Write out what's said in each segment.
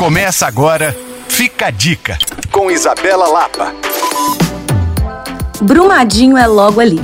Começa agora, fica a dica, com Isabela Lapa. Brumadinho é logo ali.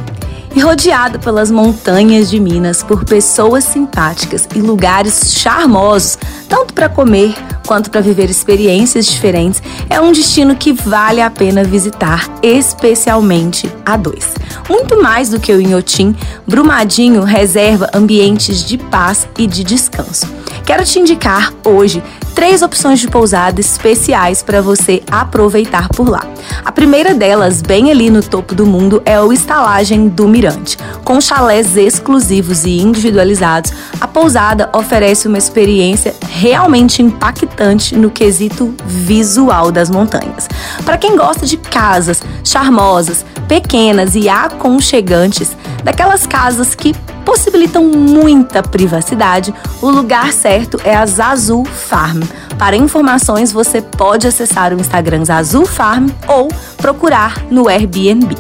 E rodeado pelas montanhas de Minas por pessoas simpáticas e lugares charmosos, tanto para comer quanto para viver experiências diferentes, é um destino que vale a pena visitar, especialmente a dois. Muito mais do que o Inhotim, Brumadinho reserva ambientes de paz e de descanso. Quero te indicar hoje três opções de pousada especiais para você aproveitar por lá. A primeira delas, bem ali no topo do mundo, é o Estalagem do Mirante. Com chalés exclusivos e individualizados, a pousada oferece uma experiência realmente impactante no quesito visual das montanhas. Para quem gosta de casas charmosas, pequenas e aconchegantes, daquelas casas que possibilitam muita privacidade, o lugar certo é a Zazul Farm. Para informações, você pode acessar o Instagram Zazul Farm ou procurar no Airbnb.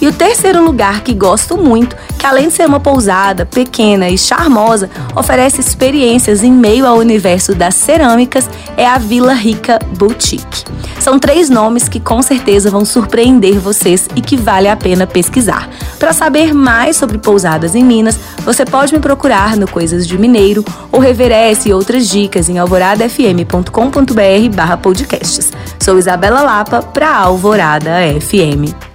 E o terceiro lugar que gosto muito, que além de ser uma pousada pequena e charmosa, oferece experiências em meio ao universo das cerâmicas, é a Vila Rica Boutique. São três nomes que com certeza vão surpreender vocês e que vale a pena pesquisar. Para saber mais sobre pousadas em Minas, você pode me procurar no Coisas de Mineiro ou rever essa e outras dicas em alvoradafm.com.br barra podcasts. Sou Isabela Lapa para Alvorada FM.